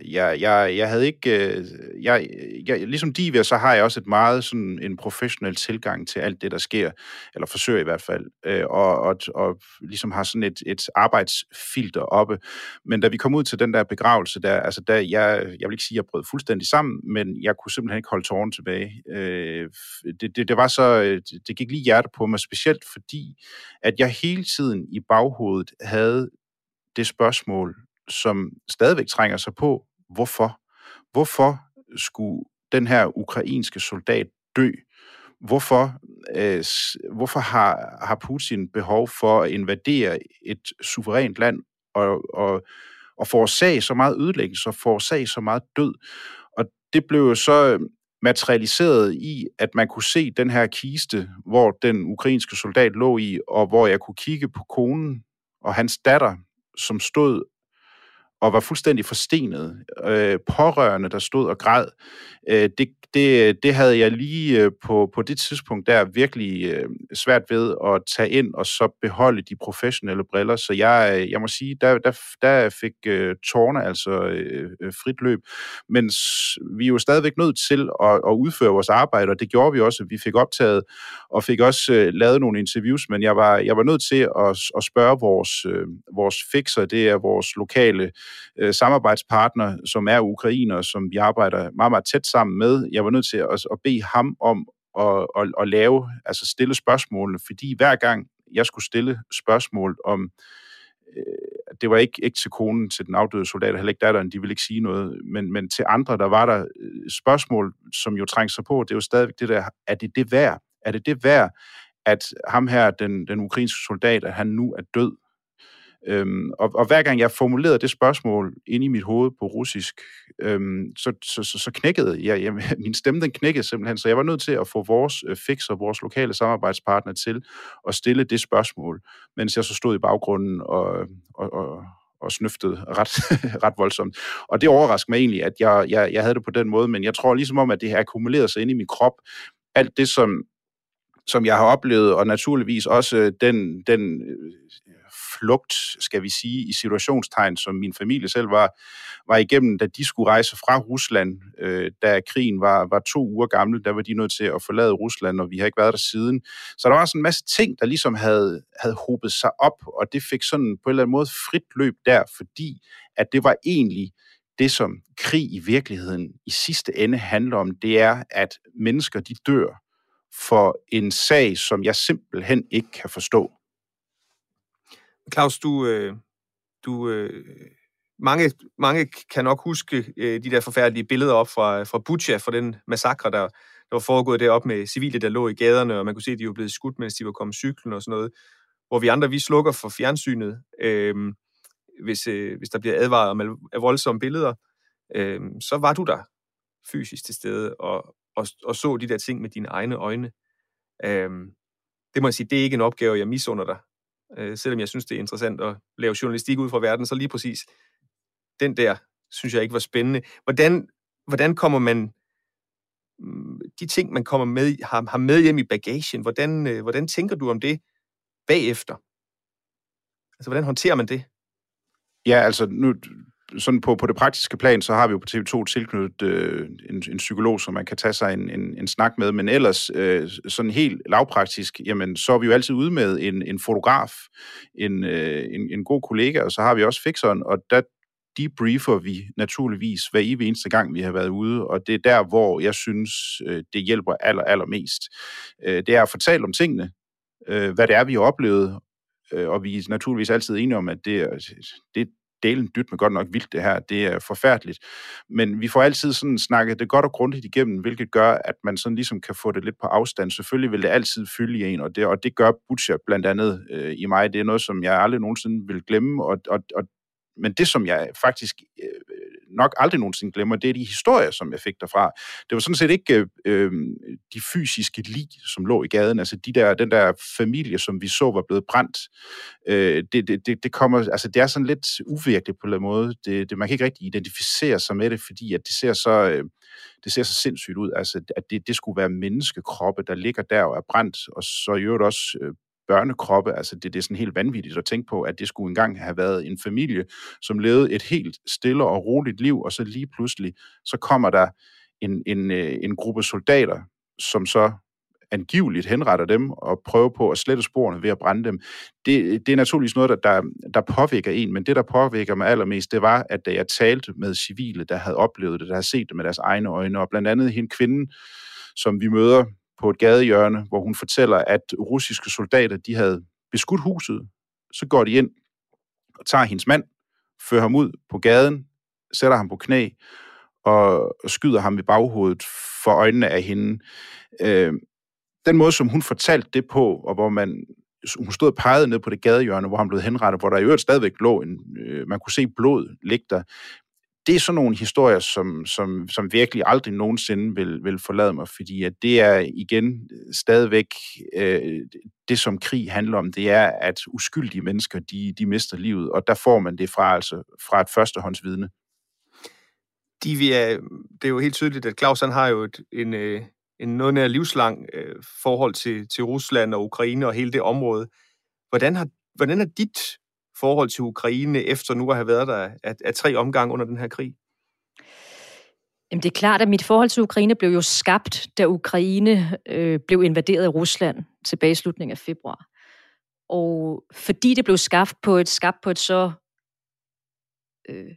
Jeg, jeg, jeg havde ikke... Øh, jeg, jeg, ligesom Divya, så har jeg også et meget sådan en professionel tilgang til alt det, der sker, eller forsøger i hvert fald, og, og, og ligesom har sådan et, et arbejdsfilter oppe. Men da vi kom ud til den der begravelse, der, altså der, jeg, jeg vil ikke sige, at jeg brød fuldstændig sammen, men jeg kunne simpelthen ikke holde tårnen tilbage. Det, det, det var så... Det gik lige hjertet på mig, specielt fordi, at jeg hele tiden i baghovedet havde det spørgsmål, som stadigvæk trænger sig på, hvorfor? Hvorfor skulle den her ukrainske soldat dø? Hvorfor, øh, hvorfor har, har Putin behov for at invadere et suverænt land og, og, og forårsage så meget ødelæggelse og forårsage så meget død? Og det blev jo så øh, materialiseret i, at man kunne se den her kiste, hvor den ukrainske soldat lå i, og hvor jeg kunne kigge på konen og hans datter, som stod og var fuldstændig forstenet. Øh, pårørende, der stod og græd. Øh, det, det, det havde jeg lige øh, på, på det tidspunkt der virkelig øh, svært ved at tage ind og så beholde de professionelle briller. Så jeg, jeg må sige, der, der, der fik øh, tårne altså øh, øh frit løb. Men vi er jo stadigvæk nødt til at, at udføre vores arbejde, og det gjorde vi også. Vi fik optaget og fik også øh, lavet nogle interviews, men jeg var, jeg var nødt til at, at spørge vores, øh, vores fixer, det er vores lokale øh, Øh, samarbejdspartner, som er ukrainer, som vi arbejder meget, meget tæt sammen med. Jeg var nødt til at, at bede ham om at, at, at lave, altså stille spørgsmålene, fordi hver gang jeg skulle stille spørgsmål om, øh, det var ikke, ikke til konen, til den afdøde soldat, heller ikke datteren, de ville ikke sige noget, men, men til andre, der var der øh, spørgsmål, som jo trængte sig på, det er jo stadigvæk det der, er det det værd? Er det det værd, at ham her, den, den ukrainske soldat, at han nu er død? Øhm, og, og hver gang jeg formulerede det spørgsmål ind i mit hoved på russisk, øhm, så, så, så, så knækkede jeg, jeg, min stemme den knækkede simpelthen, så jeg var nødt til at få vores øh, fix og vores lokale samarbejdspartner til at stille det spørgsmål, mens jeg så stod i baggrunden og, og, og, og snøftede ret, ret voldsomt. Og det overrasker mig egentlig, at jeg, jeg, jeg havde det på den måde, men jeg tror ligesom om, at det har akkumuleret sig ind i min krop. Alt det, som, som jeg har oplevet, og naturligvis også øh, den, den øh, flugt, skal vi sige, i situationstegn, som min familie selv var, var igennem, da de skulle rejse fra Rusland, øh, da krigen var, var to uger gammel, der var de nødt til at forlade Rusland, og vi har ikke været der siden. Så der var sådan en masse ting, der ligesom havde, havde hobet sig op, og det fik sådan på en eller anden måde frit løb der, fordi at det var egentlig det, som krig i virkeligheden i sidste ende handler om, det er, at mennesker de dør for en sag, som jeg simpelthen ikke kan forstå. Claus, du, øh, du øh, mange, mange kan nok huske øh, de der forfærdelige billeder op fra, fra Butcha, fra den massakre, der, der var foregået deroppe med civile, der lå i gaderne, og man kunne se, at de var blevet skudt, mens de var kommet cyklen og sådan noget. Hvor vi andre, vi slukker for fjernsynet, øh, hvis, øh, hvis der bliver advaret om af voldsomme billeder. Øh, så var du der fysisk til stede og, og, og så de der ting med dine egne øjne. Øh, det må jeg sige, det er ikke en opgave, jeg misunder dig. Øh, selvom jeg synes, det er interessant at lave journalistik ud fra verden, så lige præcis den der, synes jeg ikke var spændende. Hvordan, hvordan kommer man, mm, de ting, man kommer med, har, har med hjem i bagagen, hvordan, øh, hvordan tænker du om det bagefter? Altså, hvordan håndterer man det? Ja, altså, nu, sådan på, på det praktiske plan, så har vi jo på TV2 tilknyttet øh, en, en psykolog, som man kan tage sig en, en, en snak med, men ellers øh, sådan helt lavpraktisk, jamen så er vi jo altid ude med en, en fotograf, en, øh, en, en god kollega, og så har vi også fixeren, og der debriefer vi naturligvis hver evig eneste gang, vi har været ude, og det er der, hvor jeg synes, øh, det hjælper aller, allermest. Øh, det er at fortælle om tingene, øh, hvad det er, vi har oplevet, øh, og vi er naturligvis altid enige om, at det, det, delen dyt med godt nok vildt det her, det er forfærdeligt. Men vi får altid sådan snakket det godt og grundigt igennem, hvilket gør, at man sådan ligesom kan få det lidt på afstand. Selvfølgelig vil det altid fylde i en, og det, og det gør Butcher blandt andet øh, i mig. Det er noget, som jeg aldrig nogensinde vil glemme, og, og, og men det, som jeg faktisk øh, nok aldrig nogensinde glemmer, det er de historier, som jeg fik derfra. Det var sådan set ikke øh, øh, de fysiske lig, som lå i gaden, altså de der, den der familie, som vi så var blevet brændt. Øh, det, det, det, det, kommer, altså det er sådan lidt uvirkeligt på en måde. Det, det, man kan ikke rigtig identificere sig med det, fordi at det ser så... Øh, det ser så sindssygt ud, altså at det, det skulle være menneskekroppe, der ligger der og er brændt, og så i øvrigt også øh, børnekroppe. Altså det, det er sådan helt vanvittigt at tænke på, at det skulle engang have været en familie, som levede et helt stille og roligt liv, og så lige pludselig, så kommer der en, en, øh, en gruppe soldater, som så angiveligt henretter dem og prøver på at slette sporene ved at brænde dem. Det, det er naturligvis noget, der, der, der påvirker en, men det, der påvirker mig allermest, det var, at da jeg talte med civile, der havde oplevet det, der havde set det med deres egne øjne, og blandt andet hende kvinde, som vi møder på et gadehjørne, hvor hun fortæller, at russiske soldater, de havde beskudt huset, så går de ind og tager hendes mand, fører ham ud på gaden, sætter ham på knæ og skyder ham i baghovedet for øjnene af hende. Øh, den måde, som hun fortalte det på, og hvor man hun stod og pegede ned på det gadehjørne, hvor han blev henrettet, hvor der i øvrigt stadigvæk lå en, øh, man kunne se blod ligge der det er sådan nogle historier, som, som, som virkelig aldrig nogensinde vil, vil forlade mig, fordi at det er igen stadigvæk øh, det, som krig handler om, det er, at uskyldige mennesker, de, de mister livet, og der får man det fra, altså, fra et førstehåndsvidne. De, vi er, øh, det er jo helt tydeligt, at Claus han har jo et, en, øh, en noget nær livslang øh, forhold til, til Rusland og Ukraine og hele det område. Hvordan har, hvordan er dit forhold til Ukraine, efter nu at have været der af, af tre omgange under den her krig? Jamen, det er klart, at mit forhold til Ukraine blev jo skabt, da Ukraine øh, blev invaderet af Rusland tilbage i slutningen af februar. Og fordi det blev skabt på et, skabt på et så øh,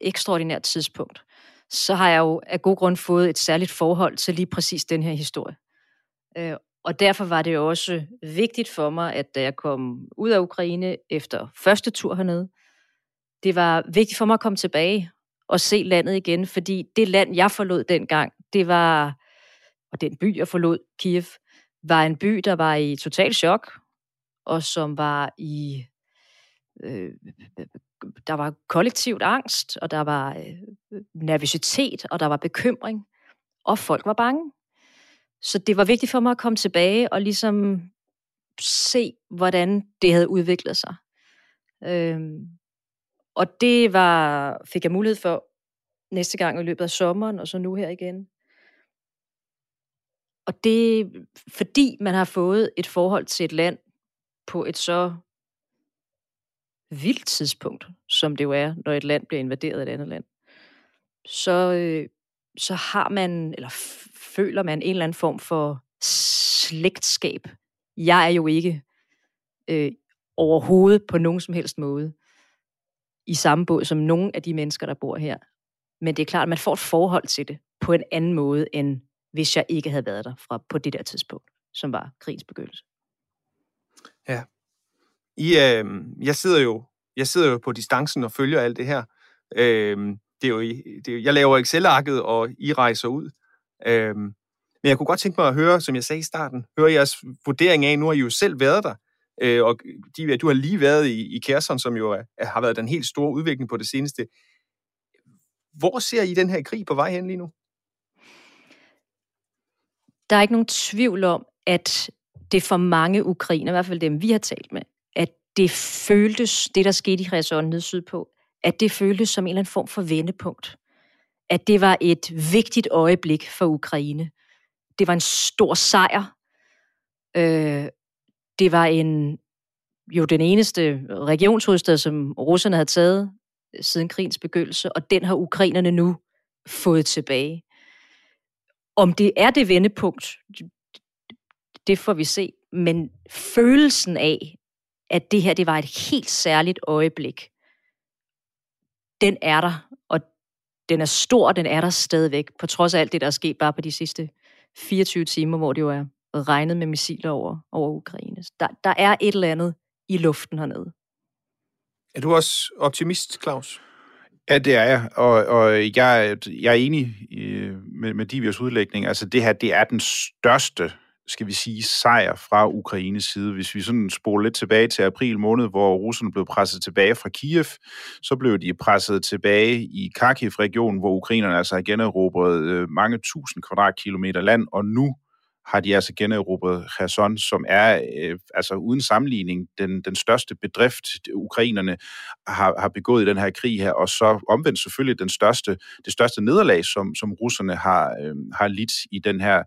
ekstraordinært tidspunkt, så har jeg jo af god grund fået et særligt forhold til lige præcis den her historie. Øh, og derfor var det også vigtigt for mig, at da jeg kom ud af Ukraine efter første tur hernede, det var vigtigt for mig at komme tilbage og se landet igen, fordi det land, jeg forlod dengang, det var, og den by, jeg forlod, Kiev, var en by, der var i total chok, og som var i øh, der var kollektivt angst, og der var øh, nervøsitet, og der var bekymring, og folk var bange. Så det var vigtigt for mig at komme tilbage og ligesom se, hvordan det havde udviklet sig. Øhm, og det var, fik jeg mulighed for næste gang i løbet af sommeren, og så nu her igen. Og det fordi man har fået et forhold til et land på et så vildt tidspunkt, som det jo er, når et land bliver invaderet af et andet land, så, øh, så har man, eller føler man en eller anden form for slægtskab. Jeg er jo ikke øh, overhovedet på nogen som helst måde i samme båd som nogen af de mennesker, der bor her. Men det er klart, at man får et forhold til det på en anden måde, end hvis jeg ikke havde været der fra på det der tidspunkt, som var krigens begyndelse. Ja. I, øh, jeg, sidder jo, jeg sidder jo på distancen og følger alt det her. Øh, det er jo, det er, jeg laver Excel-arket, og I rejser ud. Øhm, men jeg kunne godt tænke mig at høre, som jeg sagde i starten, høre jeres vurdering af, nu har I jo selv været der, øh, og de, du har lige været i, i Kærson, som jo er, har været den helt store udvikling på det seneste. Hvor ser I den her krig på vej hen lige nu? Der er ikke nogen tvivl om, at det for mange ukrainer, i hvert fald dem, vi har talt med, at det føltes, det der skete i Kherson nede sydpå, at det føltes som en eller anden form for vendepunkt. At det var et vigtigt øjeblik for Ukraine. Det var en stor sejr. Øh, det var en jo den eneste regionshovedstad, som russerne havde taget siden krigens begyndelse, og den har ukrainerne nu fået tilbage. Om det er det vendepunkt, det får vi se. Men følelsen af, at det her det var et helt særligt øjeblik, den er der, og den er stor, den er der stadigvæk, på trods af alt det, der er sket bare på de sidste 24 timer, hvor det jo er regnet med missiler over, over Ukraine. Der, der er et eller andet i luften hernede. Er du også optimist, Claus? Ja, det er jeg, og, og jeg, jeg er enig med, med Divias udlægning. Altså det her, det er den største, skal vi sige, sejr fra Ukraines side. Hvis vi sådan spoler lidt tilbage til april måned, hvor russerne blev presset tilbage fra Kiev, så blev de presset tilbage i Kharkiv-regionen, hvor ukrainerne altså har generobret øh, mange tusind kvadratkilometer land, og nu har de altså generobret Kherson, som er øh, altså uden sammenligning den, den største bedrift, ukrainerne har, har begået i den her krig her, og så omvendt selvfølgelig den største, det største nederlag, som, som russerne har, øh, har lidt i den her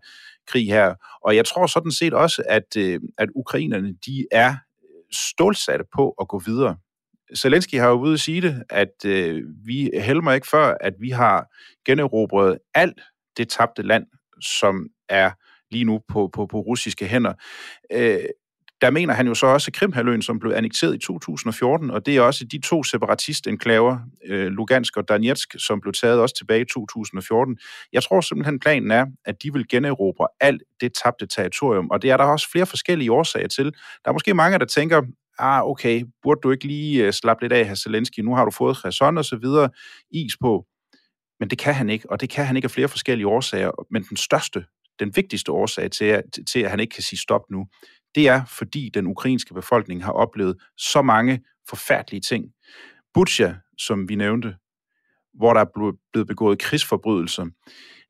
krig her. Og jeg tror sådan set også, at, øh, at ukrainerne de er øh, stålsatte på at gå videre. Zelensky har jo ude at sige det, at øh, vi helmer ikke før, at vi har generobret alt det tabte land, som er lige nu på, på, på russiske hænder. Øh, der mener han jo så også Krimhaløen, som blev annekteret i 2014, og det er også de to separatist-enklaver, øh, Lugansk og Donetsk, som blev taget også tilbage i 2014. Jeg tror simpelthen, planen er, at de vil generobre alt det tabte territorium, og det er der også flere forskellige årsager til. Der er måske mange, der tænker, ah, okay, burde du ikke lige øh, slappe lidt af, her Zelensky, nu har du fået Kherson og så videre, is på. Men det kan han ikke, og det kan han ikke af flere forskellige årsager. Men den største den vigtigste årsag til at, til, at han ikke kan sige stop nu, det er, fordi den ukrainske befolkning har oplevet så mange forfærdelige ting. Butsja, som vi nævnte, hvor der er blevet begået krigsforbrydelser.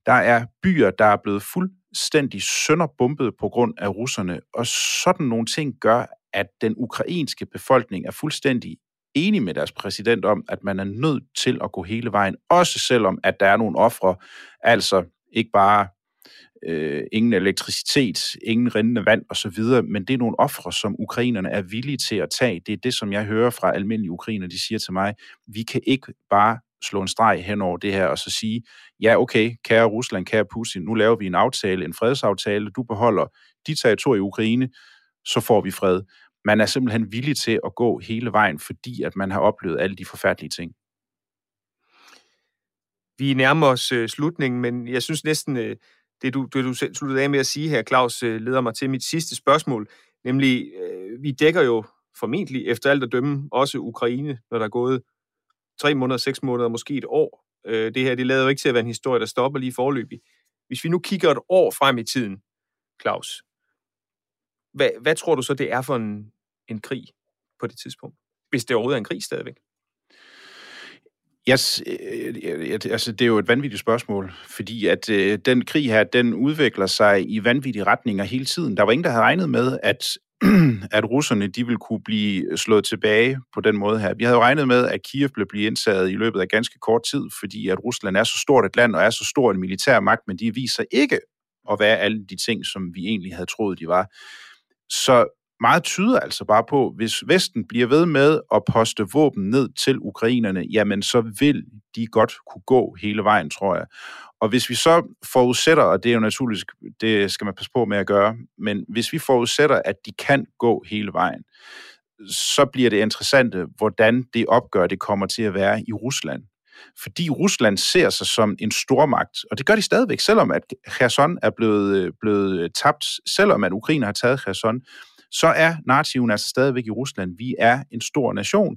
Der er byer, der er blevet fuldstændig sønderbumpet på grund af russerne, og sådan nogle ting gør, at den ukrainske befolkning er fuldstændig enig med deres præsident om, at man er nødt til at gå hele vejen, også selvom at der er nogle ofre, altså ikke bare øh, ingen elektricitet, ingen rindende vand osv., men det er nogle ofre, som ukrainerne er villige til at tage. Det er det, som jeg hører fra almindelige ukrainer, de siger til mig, vi kan ikke bare slå en streg hen over det her og så sige, ja okay, kære Rusland, kære Putin, nu laver vi en aftale, en fredsaftale, du beholder de territorier i Ukraine, så får vi fred. Man er simpelthen villig til at gå hele vejen, fordi at man har oplevet alle de forfærdelige ting. Vi nærmer os øh, slutningen, men jeg synes næsten, øh, det du, det du selv sluttede af med at sige her, Claus, øh, leder mig til mit sidste spørgsmål, nemlig, øh, vi dækker jo formentlig efter alt at dømme også Ukraine, når der er gået tre måneder, seks måneder, måske et år. Øh, det her, det lader jo ikke til at være en historie, der stopper lige forløbig. Hvis vi nu kigger et år frem i tiden, Claus, hvad, hvad tror du så, det er for en, en krig på det tidspunkt? hvis det overhovedet er en krig stadigvæk? Yes, øh, altså, det er jo et vanvittigt spørgsmål, fordi at øh, den krig her, den udvikler sig i vanvittige retninger hele tiden. Der var ingen, der havde regnet med, at, at russerne de ville kunne blive slået tilbage på den måde her. Vi havde jo regnet med, at Kiev blev blive indtaget i løbet af ganske kort tid, fordi at Rusland er så stort et land og er så stor en militær magt, men de viser ikke at være alle de ting, som vi egentlig havde troet, de var. Så meget tyder altså bare på, hvis Vesten bliver ved med at poste våben ned til ukrainerne, jamen så vil de godt kunne gå hele vejen, tror jeg. Og hvis vi så forudsætter, og det er jo naturligvis, det skal man passe på med at gøre, men hvis vi forudsætter, at de kan gå hele vejen, så bliver det interessante, hvordan det opgør, det kommer til at være i Rusland. Fordi Rusland ser sig som en stormagt, og det gør de stadigvæk, selvom at Kherson er blevet, øh, blevet tabt, selvom at Ukraine har taget Kherson, så er narrativen altså stadigvæk i Rusland. Vi er en stor nation,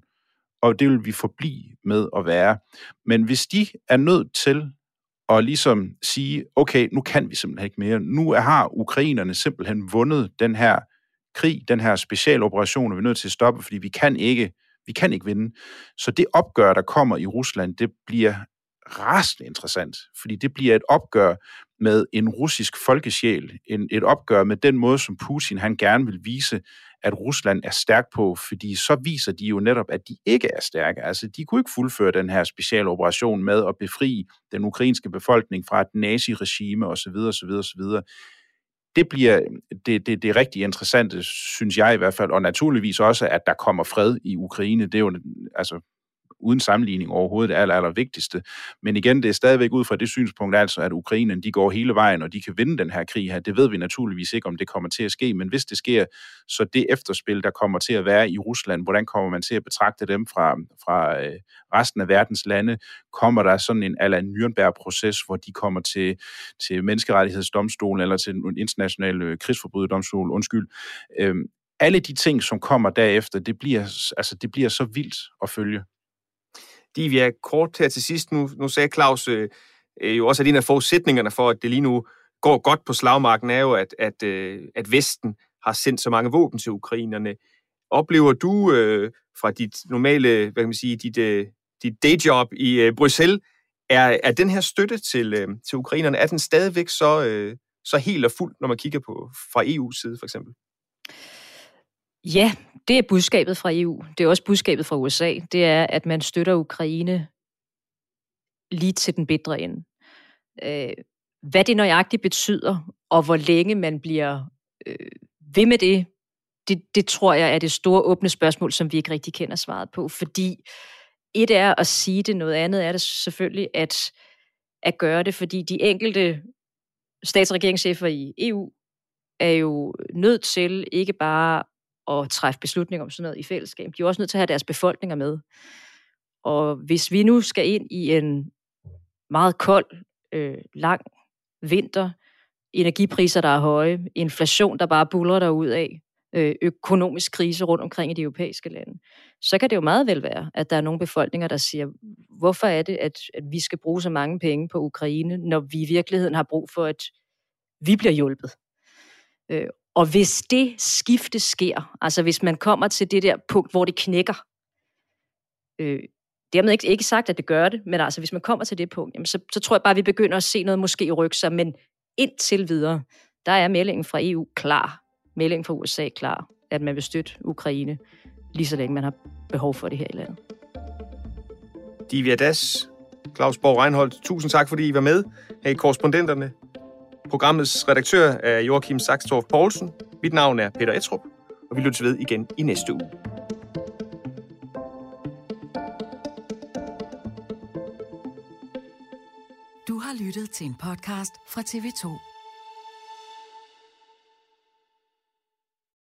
og det vil vi forblive med at være. Men hvis de er nødt til at ligesom sige, okay, nu kan vi simpelthen ikke mere. Nu har ukrainerne simpelthen vundet den her krig, den her specialoperation, og vi er nødt til at stoppe, fordi vi kan ikke, vi kan ikke vinde. Så det opgør, der kommer i Rusland, det bliver rasende interessant, fordi det bliver et opgør med en russisk folkesjæl, en, et opgør med den måde, som Putin han gerne vil vise, at Rusland er stærk på, fordi så viser de jo netop, at de ikke er stærke. Altså, de kunne ikke fuldføre den her specialoperation med at befri den ukrainske befolkning fra et naziregime osv. osv. osv. Det bliver det, det, det rigtig interessante, synes jeg i hvert fald, og naturligvis også, at der kommer fred i Ukraine. Det er jo, altså, uden sammenligning overhovedet det aller, aller vigtigste. Men igen, det er stadigvæk ud fra det synspunkt, altså at Ukraine de går hele vejen, og de kan vinde den her krig her. Det ved vi naturligvis ikke, om det kommer til at ske, men hvis det sker, så det efterspil, der kommer til at være i Rusland, hvordan kommer man til at betragte dem fra, fra øh, resten af verdens lande? Kommer der sådan en ala Nürnberg-proces, hvor de kommer til, til menneskerettighedsdomstolen eller til en international øh, krigsforbryderdomstol, undskyld, øhm, alle de ting, som kommer derefter, det bliver, altså, det bliver så vildt at følge vi er kort her til sidst. Nu, nu sagde Claus øh, øh, jo også, at en af forudsætningerne for, at det lige nu går godt på slagmarken, er jo, at, at, øh, at Vesten har sendt så mange våben til ukrainerne. Oplever du øh, fra dit normale, hvad kan man sige, dit, øh, dit dayjob i øh, Bruxelles, er, er den her støtte til, øh, til ukrainerne, er den stadigvæk så, øh, så helt og fuld, når man kigger på fra EU's side for eksempel? Ja, det er budskabet fra EU. Det er også budskabet fra USA. Det er, at man støtter Ukraine lige til den bedre ende. Øh, hvad det nøjagtigt betyder, og hvor længe man bliver øh, ved med det, det, det tror jeg er det store åbne spørgsmål, som vi ikke rigtig kender svaret på. Fordi et er at sige det, noget andet er det selvfølgelig at, at gøre det, fordi de enkelte statsregeringschefer i EU er jo nødt til ikke bare at træffe beslutninger om sådan noget i fællesskab. De er også nødt til at have deres befolkninger med. Og hvis vi nu skal ind i en meget kold, øh, lang vinter, energipriser, der er høje, inflation, der bare buller ud af, øh, økonomisk krise rundt omkring i de europæiske lande, så kan det jo meget vel være, at der er nogle befolkninger, der siger, hvorfor er det, at, at vi skal bruge så mange penge på Ukraine, når vi i virkeligheden har brug for, at vi bliver hjulpet. Øh, og hvis det skifte sker, altså hvis man kommer til det der punkt, hvor det knækker, øh, dermed ikke, ikke sagt, at det gør det, men altså hvis man kommer til det punkt, jamen, så, så tror jeg bare, at vi begynder at se noget måske rykke sig, men indtil videre, der er meldingen fra EU klar, meldingen fra USA klar, at man vil støtte Ukraine, lige så længe man har behov for det her i landet. Divya Das, Claus Borg Reinholdt, tusind tak, fordi I var med her i Korrespondenterne. Programmets redaktør er Joachim Saxtorff Poulsen. Mit navn er Peter Etrup, og vi lytter ved igen i næste uge. Du har lyttet til en podcast fra TV2.